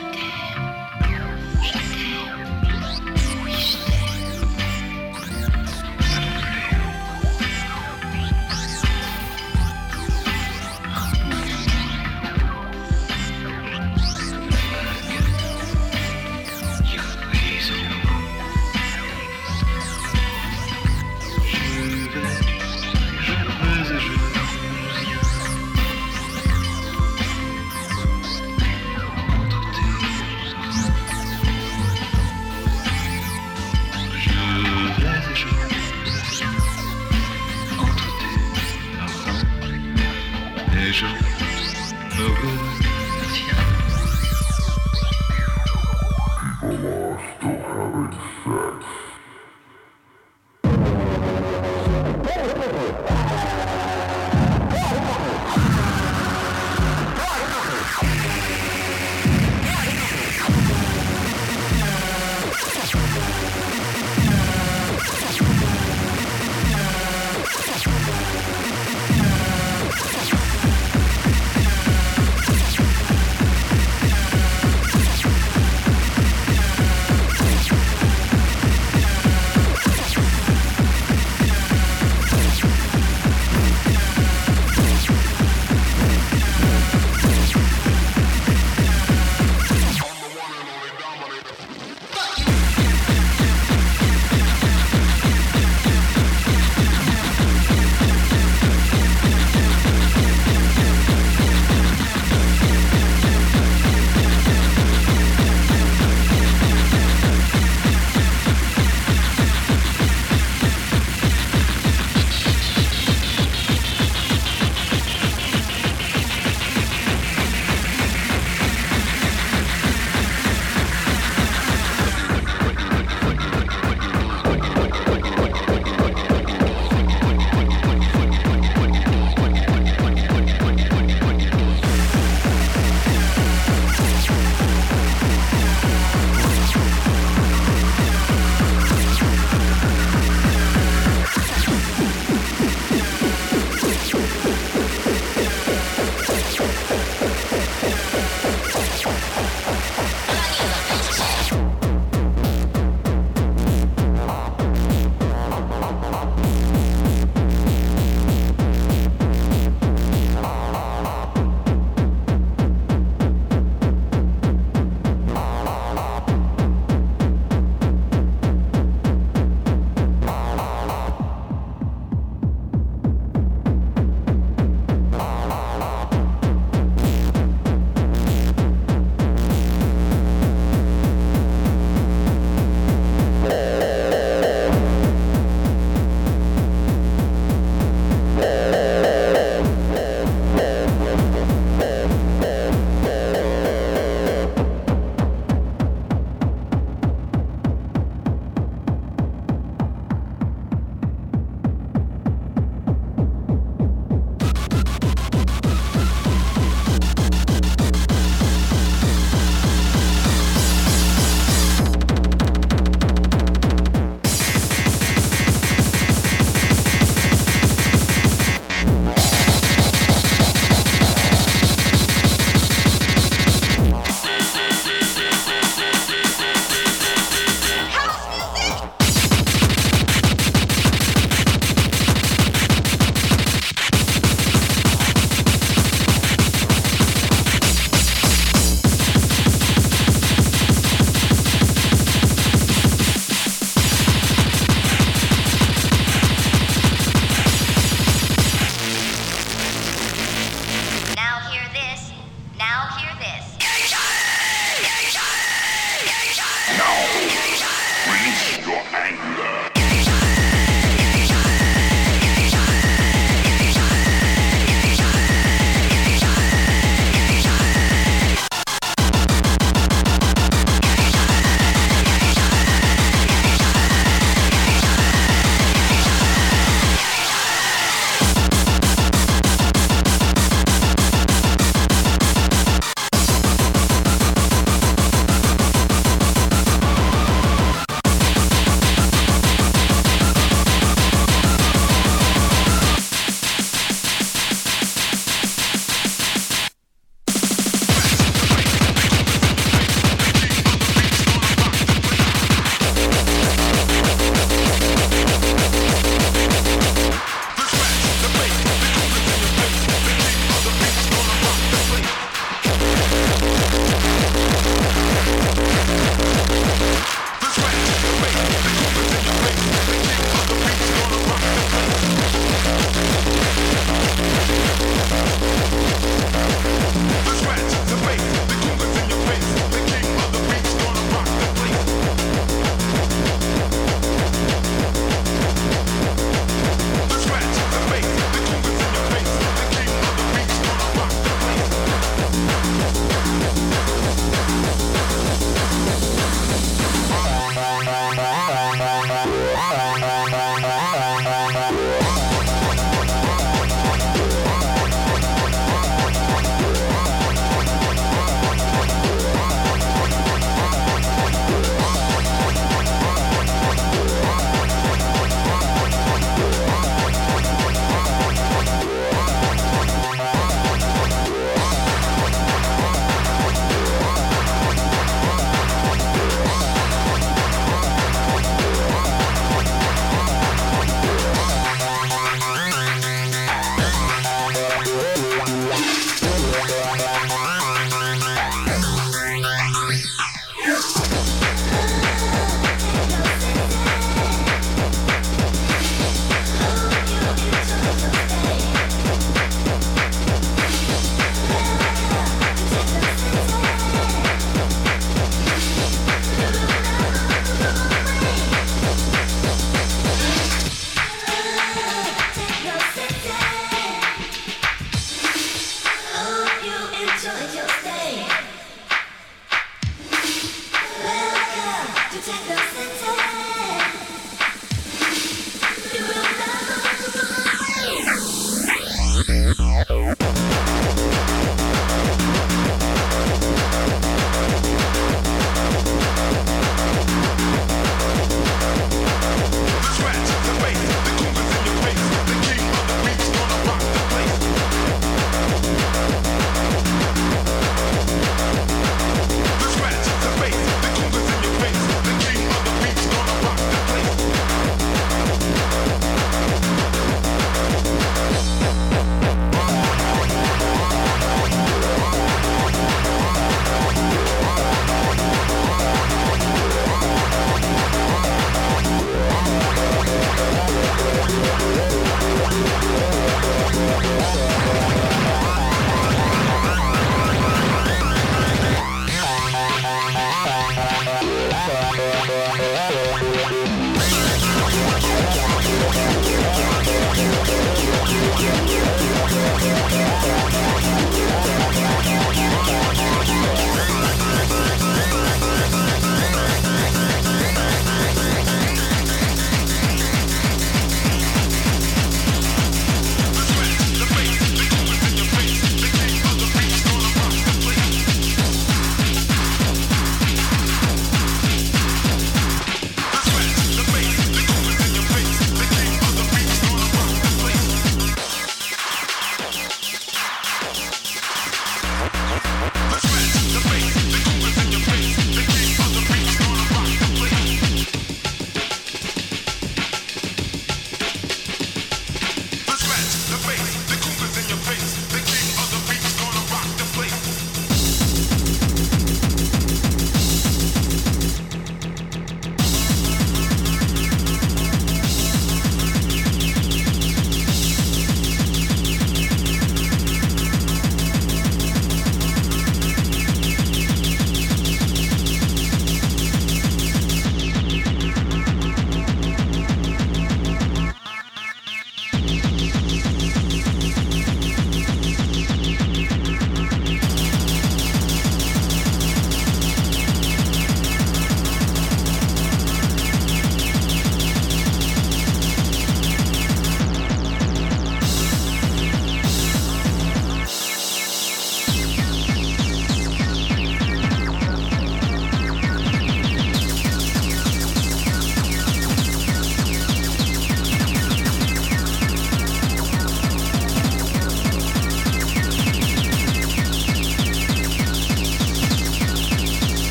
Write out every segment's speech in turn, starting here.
Entre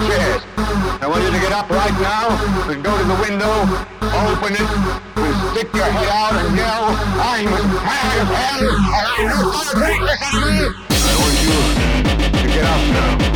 your chairs. I want you to get up right now and go to the window, open it, and stick your head out and yell, I'm as mad as hell, I want you to get up now.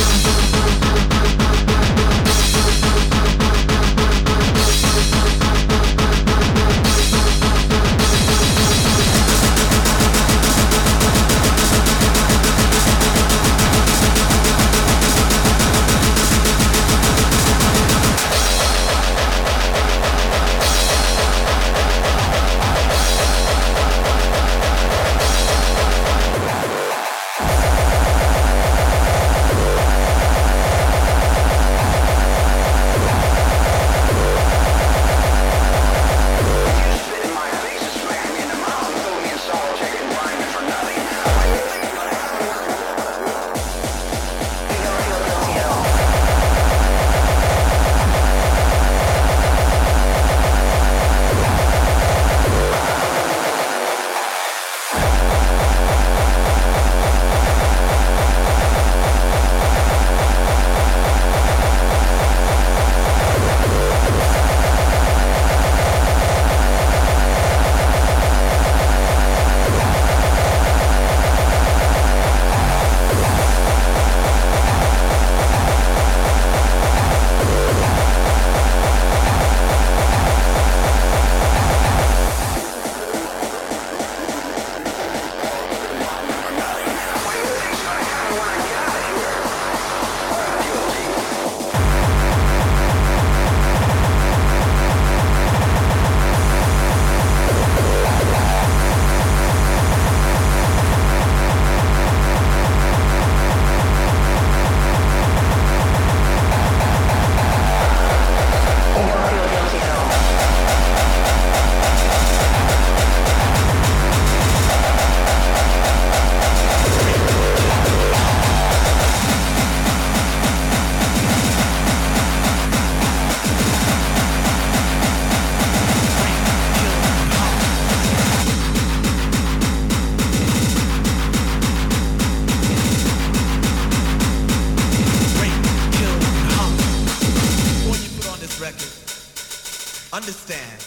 land.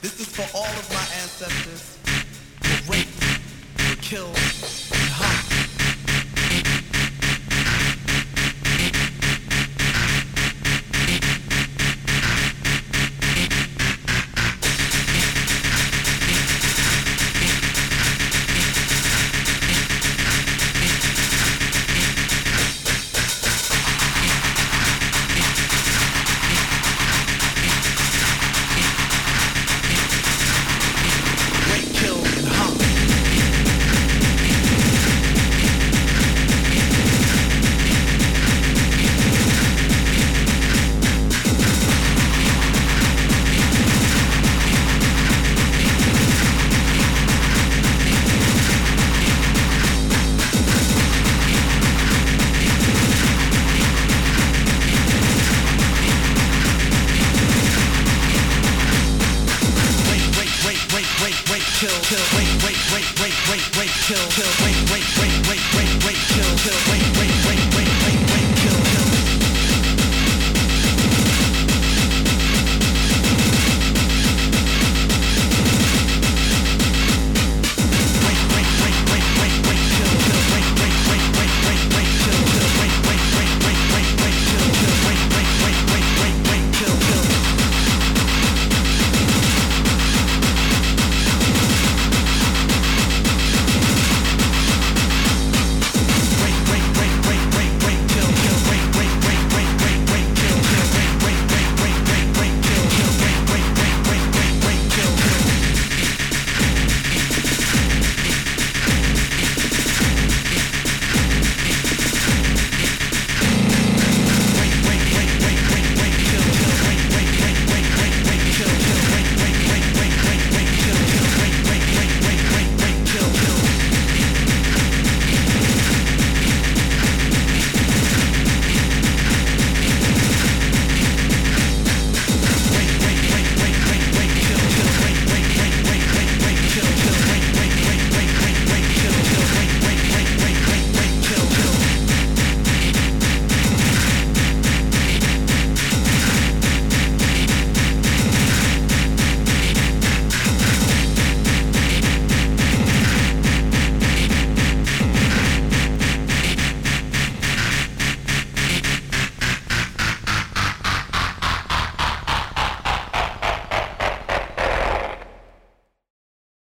This is for all of my ancestors who raped, were killed,